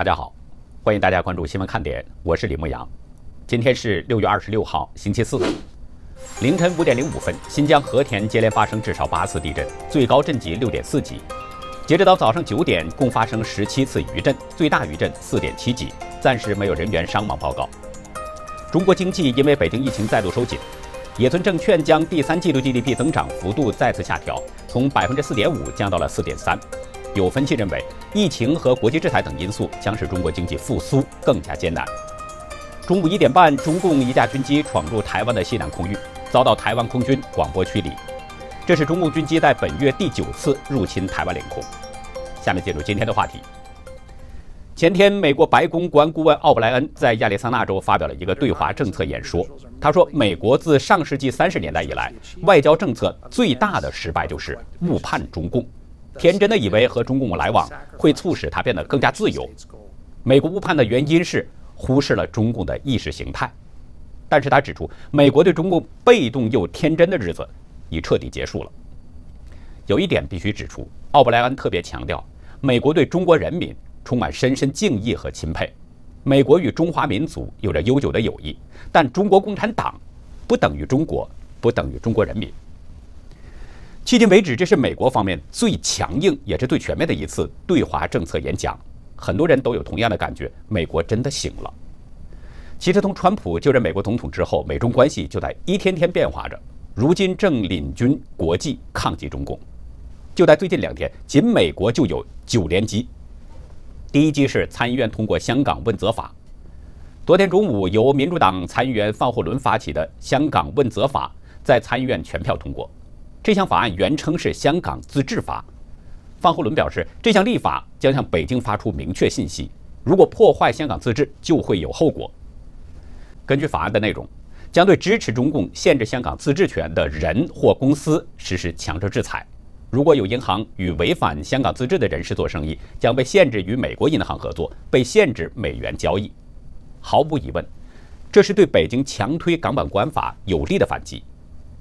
大家好，欢迎大家关注新闻看点，我是李牧阳。今天是六月二十六号，星期四，凌晨五点零五分，新疆和田接连发生至少八次地震，最高震级六点四级。截止到早上九点，共发生十七次余震，最大余震四点七级，暂时没有人员伤亡报告。中国经济因为北京疫情再度收紧，野村证券将第三季度 GDP 增长幅度再次下调，从百分之四点五降到了四点三。有分析认为，疫情和国际制裁等因素将使中国经济复苏更加艰难。中午一点半，中共一架军机闯入台湾的西南空域，遭到台湾空军广播驱离。这是中共军机在本月第九次入侵台湾领空。下面进入今天的话题。前天，美国白宫国安顾问奥布莱恩在亚利桑那州发表了一个对华政策演说。他说，美国自上世纪三十年代以来，外交政策最大的失败就是误判中共。天真的以为和中共来往会促使他变得更加自由。美国误判的原因是忽视了中共的意识形态。但是他指出，美国对中共被动又天真的日子已彻底结束了。有一点必须指出，奥布莱恩特别强调，美国对中国人民充满深深敬意和钦佩。美国与中华民族有着悠久的友谊，但中国共产党不等于中国，不等于中国人民。迄今为止，这是美国方面最强硬也是最全面的一次对华政策演讲。很多人都有同样的感觉：美国真的醒了。其实，从川普就任美国总统之后，美中关系就在一天天变化着。如今正领军国际抗击中共。就在最近两天，仅美国就有九连击。第一击是参议院通过《香港问责法》。昨天中午，由民主党参议员范霍伦发起的《香港问责法》在参议院全票通过。这项法案原称是《香港自治法》。范霍伦表示，这项立法将向北京发出明确信息：如果破坏香港自治，就会有后果。根据法案的内容，将对支持中共限制香港自治权的人或公司实施强制制裁。如果有银行与违反香港自治的人士做生意，将被限制与美国银行合作，被限制美元交易。毫无疑问，这是对北京强推港版国安法有力的反击。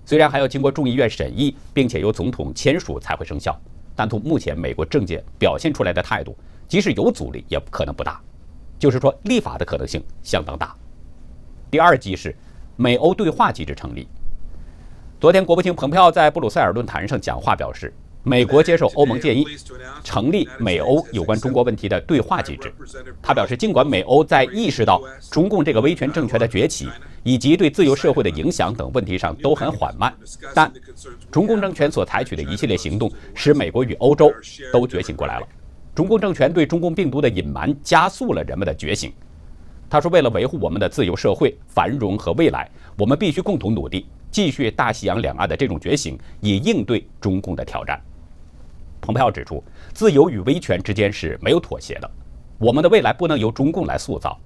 虽然还要经过众议院审议，并且由总统签署才会生效，但从目前美国政界表现出来的态度，即使有阻力，也不可能不大。就是说，立法的可能性相当大。第二击是美欧对话机制成立。昨天，国务卿蓬佩奥在布鲁塞尔论坛上讲话表示。美国接受欧盟建议，成立美欧有关中国问题的对话机制。他表示，尽管美欧在意识到中共这个威权政权的崛起以及对自由社会的影响等问题上都很缓慢，但中共政权所采取的一系列行动使美国与欧洲都觉醒过来了。中共政权对中共病毒的隐瞒加速了人们的觉醒。他说：“为了维护我们的自由社会繁荣和未来，我们必须共同努力，继续大西洋两岸的这种觉醒，以应对中共的挑战。”蓬佩奥指出，自由与威权之间是没有妥协的。我们的未来不能由中共来塑造，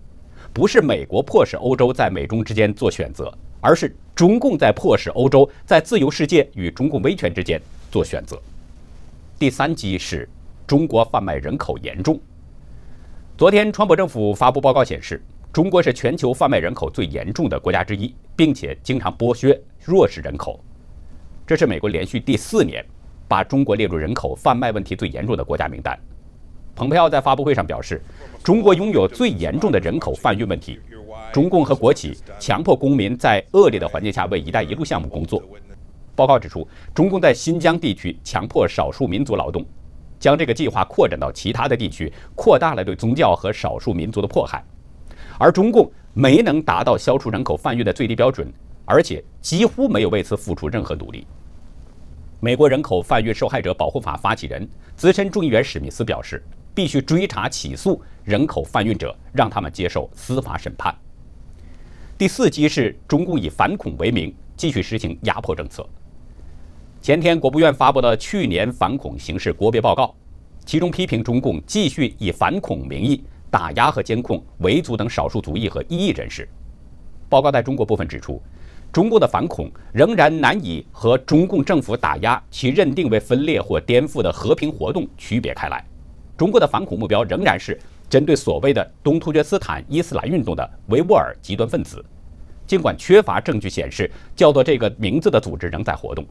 不是美国迫使欧洲在美中之间做选择，而是中共在迫使欧洲在自由世界与中共威权之间做选择。第三击是中国贩卖人口严重。昨天，川普政府发布报告显示，中国是全球贩卖人口最严重的国家之一，并且经常剥削弱势人口。这是美国连续第四年。把中国列入人口贩卖问题最严重的国家名单。蓬佩奥在发布会上表示，中国拥有最严重的人口贩运问题。中共和国企强迫公民在恶劣的环境下为“一带一路”项目工作。报告指出，中共在新疆地区强迫少数民族劳动，将这个计划扩展到其他的地区，扩大了对宗教和少数民族的迫害。而中共没能达到消除人口贩运的最低标准，而且几乎没有为此付出任何努力。美国人口贩运受害者保护法发起人、资深众议员史密斯表示，必须追查起诉人口贩运者，让他们接受司法审判。第四击是中共以反恐为名继续实行压迫政策。前天，国务院发布的去年反恐形势国别报告，其中批评中共继续以反恐名义打压和监控维族等少数族裔和异议人士。报告在中国部分指出。中共的反恐仍然难以和中共政府打压其认定为分裂或颠覆的和平活动区别开来。中国的反恐目标仍然是针对所谓的东突厥斯坦伊斯兰运动的维吾尔极端分子，尽管缺乏证据显示叫做这个名字的组织仍在活动。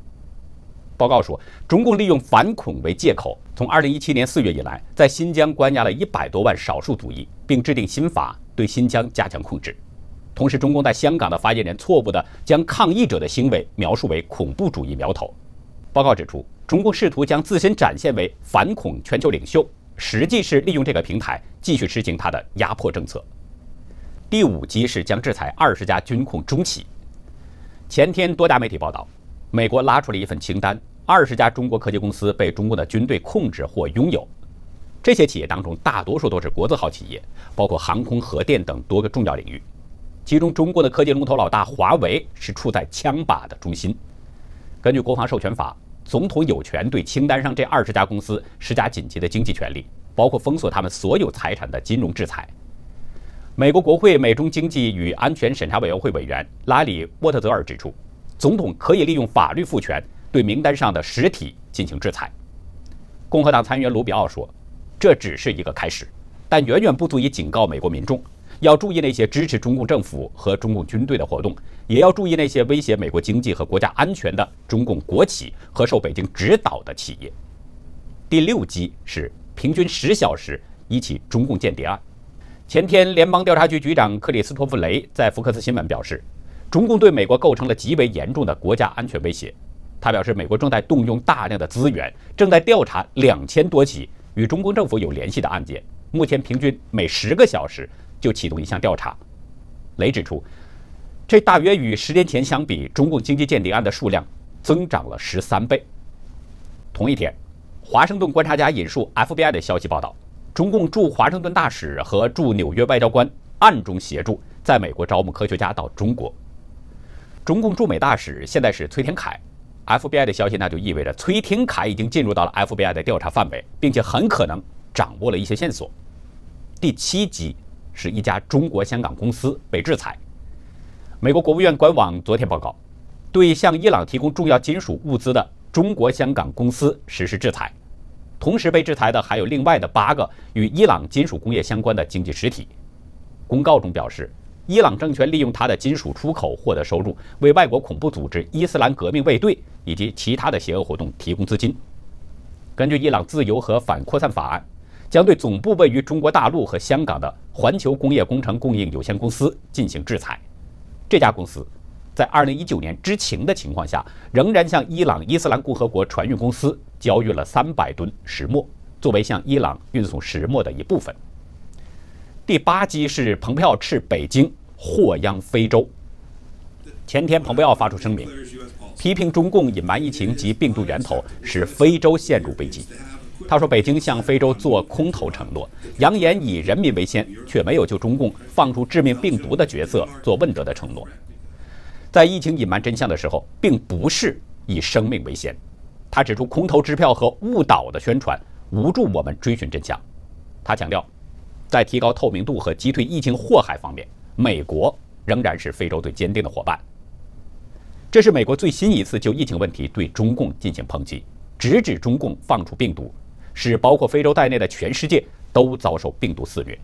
报告说，中共利用反恐为借口，从2017年4月以来，在新疆关押了一百多万少数族裔，并制定新法对新疆加强控制。同时，中共在香港的发言人错误地将抗议者的行为描述为恐怖主义苗头。报告指出，中共试图将自身展现为反恐全球领袖，实际是利用这个平台继续实行他的压迫政策。第五级是将制裁二十家军控中企。前天，多家媒体报道，美国拉出了一份清单。二十家中国科技公司被中国的军队控制或拥有，这些企业当中大多数都是国字号企业，包括航空、核电等多个重要领域。其中，中国的科技龙头老大华为是处在枪把的中心。根据国防授权法，总统有权对清单上这二十家公司施加紧急的经济权利，包括封锁他们所有财产的金融制裁。美国国会美中经济与安全审查委员会委员拉里·沃特泽尔指出，总统可以利用法律赋权。对名单上的实体进行制裁。共和党参议员卢比奥说：“这只是一个开始，但远远不足以警告美国民众要注意那些支持中共政府和中共军队的活动，也要注意那些威胁美国经济和国家安全的中共国企和受北京指导的企业。”第六击是平均十小时一起中共间谍案。前天，联邦调查局局长克里斯托弗·雷在福克斯新闻表示，中共对美国构成了极为严重的国家安全威胁。他表示，美国正在动用大量的资源，正在调查两千多起与中共政府有联系的案件。目前平均每十个小时就启动一项调查。雷指出，这大约与十年前相比，中共经济间谍案的数量增长了十三倍。同一天，华盛顿观察家引述 FBI 的消息报道，中共驻华盛顿大使和驻纽约外交官暗中协助在美国招募科学家到中国。中共驻美大使现在是崔天凯。FBI 的消息，那就意味着崔天凯已经进入到了 FBI 的调查范围，并且很可能掌握了一些线索。第七集是一家中国香港公司被制裁。美国国务院官网昨天报告，对向伊朗提供重要金属物资的中国香港公司实施制裁，同时被制裁的还有另外的八个与伊朗金属工业相关的经济实体。公告中表示。伊朗政权利用它的金属出口获得收入，为外国恐怖组织伊斯兰革命卫队以及其他的邪恶活动提供资金。根据伊朗自由和反扩散法案，将对总部位于中国大陆和香港的环球工业工程供应有限公司进行制裁。这家公司在2019年知情的情况下，仍然向伊朗伊斯兰共和国船运公司交运了300吨石墨，作为向伊朗运送石墨的一部分。第八击是蓬佩奥斥北京祸殃非洲。前天，蓬佩奥发出声明，批评中共隐瞒疫情及病毒源头，使非洲陷入危机。他说，北京向非洲做空头承诺，扬言以人民为先，却没有就中共放出致命病毒的角色做问责的承诺。在疫情隐瞒真相的时候，并不是以生命为先。他指出，空头支票和误导的宣传无助我们追寻真相。他强调。在提高透明度和击退疫情祸害方面，美国仍然是非洲最坚定的伙伴。这是美国最新一次就疫情问题对中共进行抨击，直指中共放出病毒，使包括非洲在内的全世界都遭受病毒肆虐。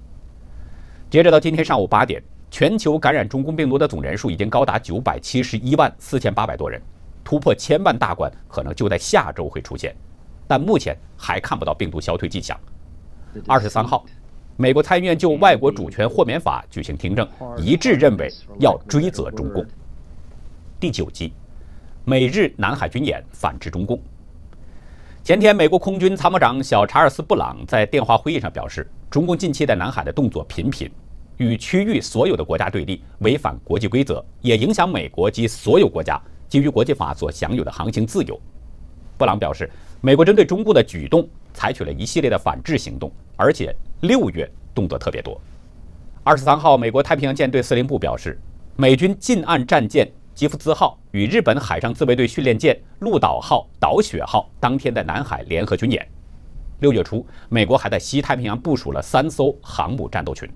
截止到今天上午八点，全球感染中共病毒的总人数已经高达九百七十一万四千八百多人，突破千万大关可能就在下周会出现，但目前还看不到病毒消退迹象。二十三号。美国参议院就外国主权豁免法举行听证，一致认为要追责中共。第九集，美日南海军演反制中共。前天，美国空军参谋长小查尔斯·布朗在电话会议上表示，中共近期在南海的动作频频，与区域所有的国家对立，违反国际规则，也影响美国及所有国家基于国际法所享有的航行自由。布朗表示，美国针对中共的举动采取了一系列的反制行动，而且。六月动作特别多。二十三号，美国太平洋舰队司令部表示，美军近岸战舰吉夫兹号与日本海上自卫队训练舰鹿岛号、岛雪号当天在南海联合军演。六月初，美国还在西太平洋部署了三艘航母战斗群。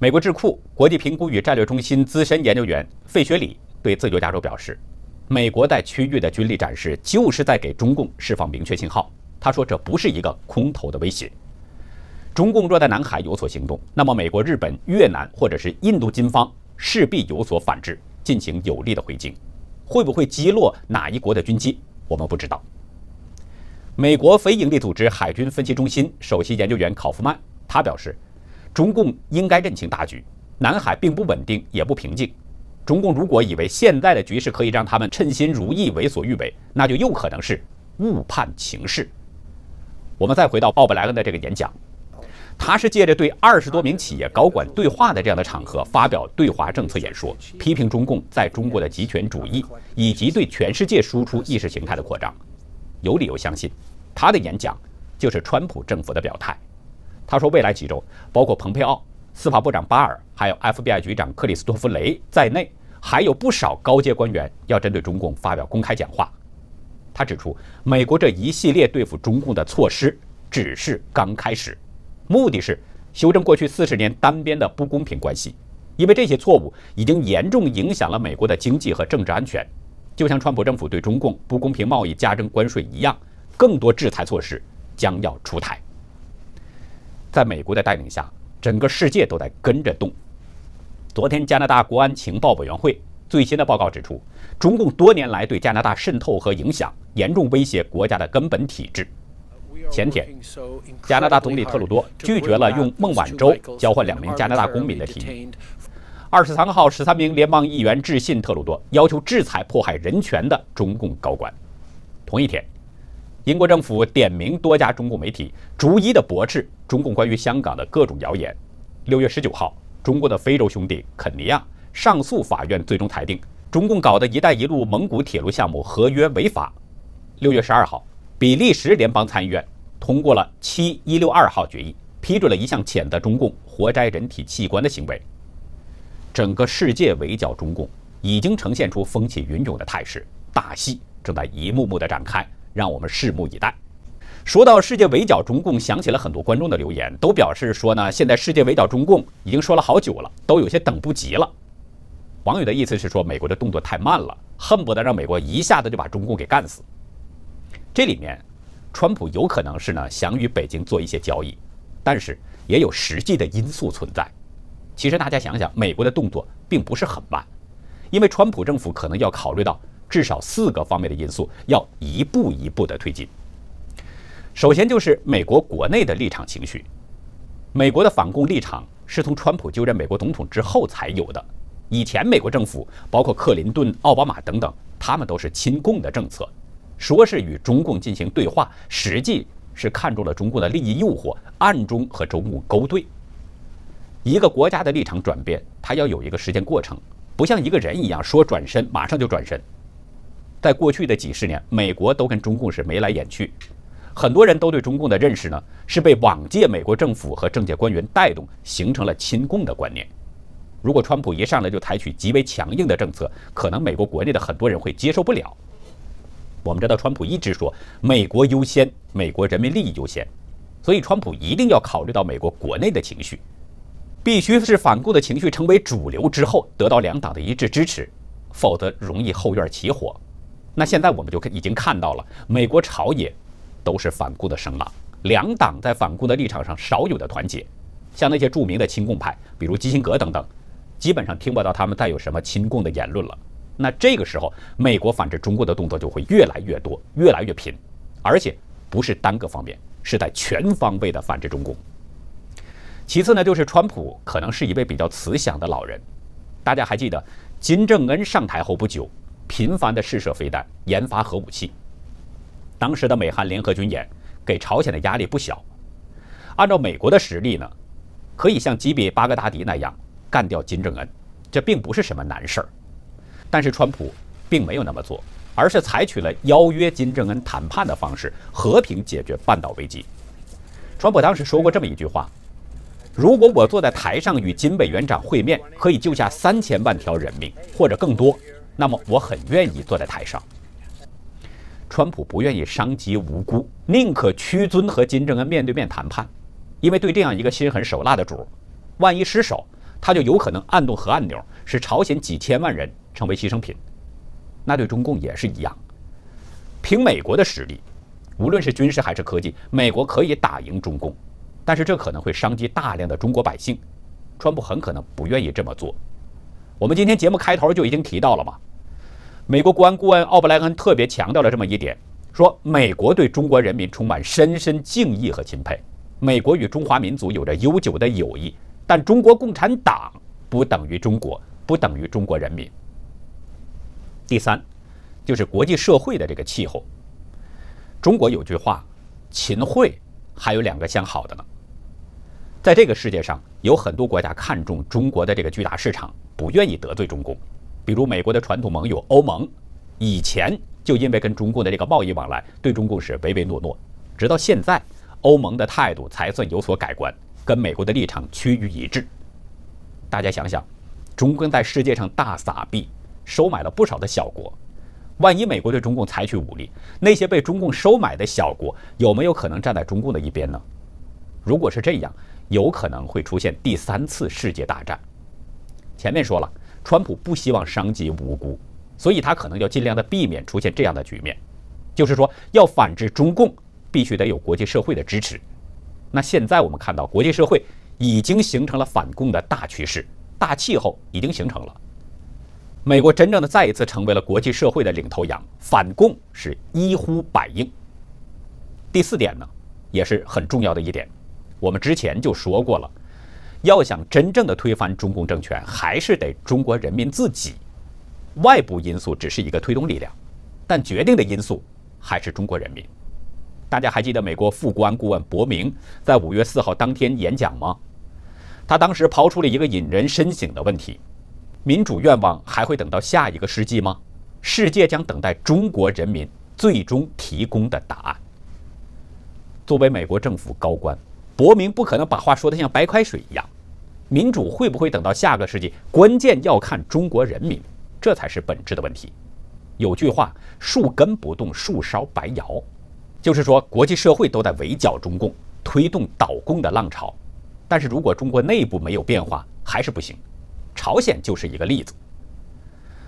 美国智库国际评估与战略中心资深研究员费雪里对自由亚洲表示，美国在区域的军力展示就是在给中共释放明确信号。他说，这不是一个空头的威胁。中共若在南海有所行动，那么美国、日本、越南或者是印度军方势必有所反制，进行有力的回击。会不会击落哪一国的军机，我们不知道。美国非营利组织海军分析中心首席研究员考夫曼他表示，中共应该认清大局，南海并不稳定也不平静。中共如果以为现在的局势可以让他们称心如意、为所欲为，那就又可能是误判情势。我们再回到奥布莱恩的这个演讲，他是借着对二十多名企业高管对话的这样的场合发表对华政策演说，批评中共在中国的集权主义以及对全世界输出意识形态的扩张。有理由相信，他的演讲就是川普政府的表态。他说，未来几周，包括蓬佩奥。司法部长巴尔，还有 FBI 局长克里斯托弗雷在内，还有不少高阶官员要针对中共发表公开讲话。他指出，美国这一系列对付中共的措施只是刚开始，目的是修正过去四十年单边的不公平关系，因为这些错误已经严重影响了美国的经济和政治安全。就像川普政府对中共不公平贸易加征关税一样，更多制裁措施将要出台。在美国的带领下。整个世界都在跟着动。昨天，加拿大国安情报委员会最新的报告指出，中共多年来对加拿大渗透和影响，严重威胁国家的根本体制。前天，加拿大总理特鲁多拒绝了用孟晚舟交换两名加拿大公民的提议。二十三号，十三名联邦议员致信特鲁多，要求制裁迫害人权的中共高官。同一天。英国政府点名多家中共媒体，逐一的驳斥中共关于香港的各种谣言。六月十九号，中国的非洲兄弟肯尼亚上诉法院最终裁定，中共搞的一带一路蒙古铁路项目合约违法。六月十二号，比利时联邦参议院通过了七一六二号决议，批准了一项谴责中共活摘人体器官的行为。整个世界围剿中共，已经呈现出风起云涌的态势，大戏正在一幕幕的展开。让我们拭目以待。说到世界围剿中共，想起了很多观众的留言，都表示说呢，现在世界围剿中共已经说了好久了，都有些等不及了。网友的意思是说，美国的动作太慢了，恨不得让美国一下子就把中共给干死。这里面，川普有可能是呢想与北京做一些交易，但是也有实际的因素存在。其实大家想想，美国的动作并不是很慢，因为川普政府可能要考虑到。至少四个方面的因素要一步一步的推进。首先就是美国国内的立场情绪，美国的反共立场是从川普就任美国总统之后才有的。以前美国政府，包括克林顿、奥巴马等等，他们都是亲共的政策，说是与中共进行对话，实际是看中了中共的利益诱惑，暗中和中共勾兑。一个国家的立场转变，它要有一个时间过程，不像一个人一样说转身马上就转身。在过去的几十年，美国都跟中共是眉来眼去，很多人都对中共的认识呢，是被往届美国政府和政界官员带动，形成了亲共的观念。如果川普一上来就采取极为强硬的政策，可能美国国内的很多人会接受不了。我们知道，川普一直说美国优先，美国人民利益优先，所以川普一定要考虑到美国国内的情绪，必须是反共的情绪成为主流之后，得到两党的一致支持，否则容易后院起火。那现在我们就已经看到了，美国朝野都是反共的声浪，两党在反共的立场上少有的团结。像那些著名的亲共派，比如基辛格等等，基本上听不到他们再有什么亲共的言论了。那这个时候，美国反制中国的动作就会越来越多，越来越频，而且不是单个方面，是在全方位的反制中共。其次呢，就是川普可能是一位比较慈祥的老人。大家还记得金正恩上台后不久。频繁的试射飞弹，研发核武器。当时的美韩联合军演给朝鲜的压力不小。按照美国的实力呢，可以像击毙巴格达迪那样干掉金正恩，这并不是什么难事儿。但是川普并没有那么做，而是采取了邀约金正恩谈判的方式，和平解决半岛危机。川普当时说过这么一句话：“如果我坐在台上与金委员长会面，可以救下三千万条人命，或者更多。”那么我很愿意坐在台上。川普不愿意伤及无辜，宁可屈尊和金正恩面对面谈判，因为对这样一个心狠手辣的主，万一失手，他就有可能按动核按钮，使朝鲜几千万人成为牺牲品。那对中共也是一样。凭美国的实力，无论是军事还是科技，美国可以打赢中共，但是这可能会伤及大量的中国百姓。川普很可能不愿意这么做。我们今天节目开头就已经提到了嘛，美国国安顾问奥布莱恩特别强调了这么一点，说美国对中国人民充满深深敬意和钦佩，美国与中华民族有着悠久的友谊，但中国共产党不等于中国，不等于中国人民。第三，就是国际社会的这个气候。中国有句话，秦桧还有两个相好的呢。在这个世界上，有很多国家看重中国的这个巨大市场，不愿意得罪中共。比如美国的传统盟友欧盟，以前就因为跟中共的这个贸易往来，对中共是唯唯诺诺。直到现在，欧盟的态度才算有所改观，跟美国的立场趋于一致。大家想想，中共在世界上大撒币。收买了不少的小国，万一美国对中共采取武力，那些被中共收买的小国有没有可能站在中共的一边呢？如果是这样，有可能会出现第三次世界大战。前面说了，川普不希望伤及无辜，所以他可能要尽量的避免出现这样的局面，就是说要反制中共，必须得有国际社会的支持。那现在我们看到，国际社会已经形成了反共的大趋势，大气候已经形成了。美国真正的再一次成为了国际社会的领头羊，反共是一呼百应。第四点呢，也是很重要的一点，我们之前就说过了，要想真正的推翻中共政权，还是得中国人民自己。外部因素只是一个推动力量，但决定的因素还是中国人民。大家还记得美国副国安顾问伯明在五月四号当天演讲吗？他当时抛出了一个引人深省的问题。民主愿望还会等到下一个世纪吗？世界将等待中国人民最终提供的答案。作为美国政府高官，伯明不可能把话说得像白开水一样。民主会不会等到下个世纪？关键要看中国人民，这才是本质的问题。有句话：“树根不动，树梢白摇”，就是说国际社会都在围剿中共，推动倒共的浪潮。但是如果中国内部没有变化，还是不行。朝鲜就是一个例子，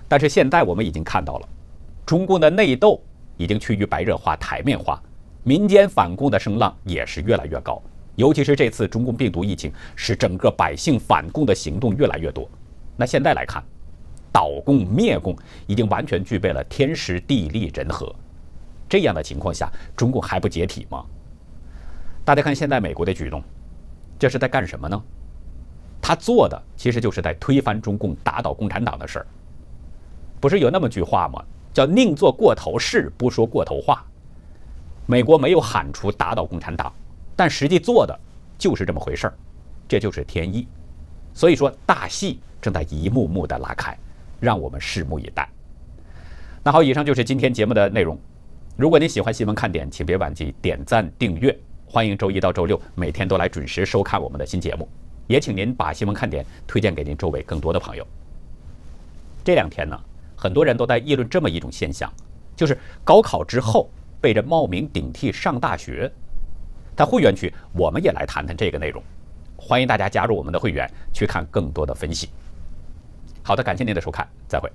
但是现在我们已经看到了，中共的内斗已经趋于白热化、台面化，民间反共的声浪也是越来越高。尤其是这次中共病毒疫情，使整个百姓反共的行动越来越多。那现在来看，倒共灭共已经完全具备了天时地利人和。这样的情况下，中共还不解体吗？大家看现在美国的举动，这是在干什么呢？他做的其实就是在推翻中共、打倒共产党的事儿。不是有那么句话吗？叫“宁做过头事，不说过头话”。美国没有喊出打倒共产党，但实际做的就是这么回事儿，这就是天意。所以说，大戏正在一幕幕的拉开，让我们拭目以待。那好，以上就是今天节目的内容。如果您喜欢新闻看点，请别忘记点赞、订阅。欢迎周一到周六每天都来准时收看我们的新节目。也请您把新闻看点推荐给您周围更多的朋友。这两天呢，很多人都在议论这么一种现象，就是高考之后被人冒名顶替上大学。在会员区，我们也来谈谈这个内容。欢迎大家加入我们的会员，去看更多的分析。好的，感谢您的收看，再会。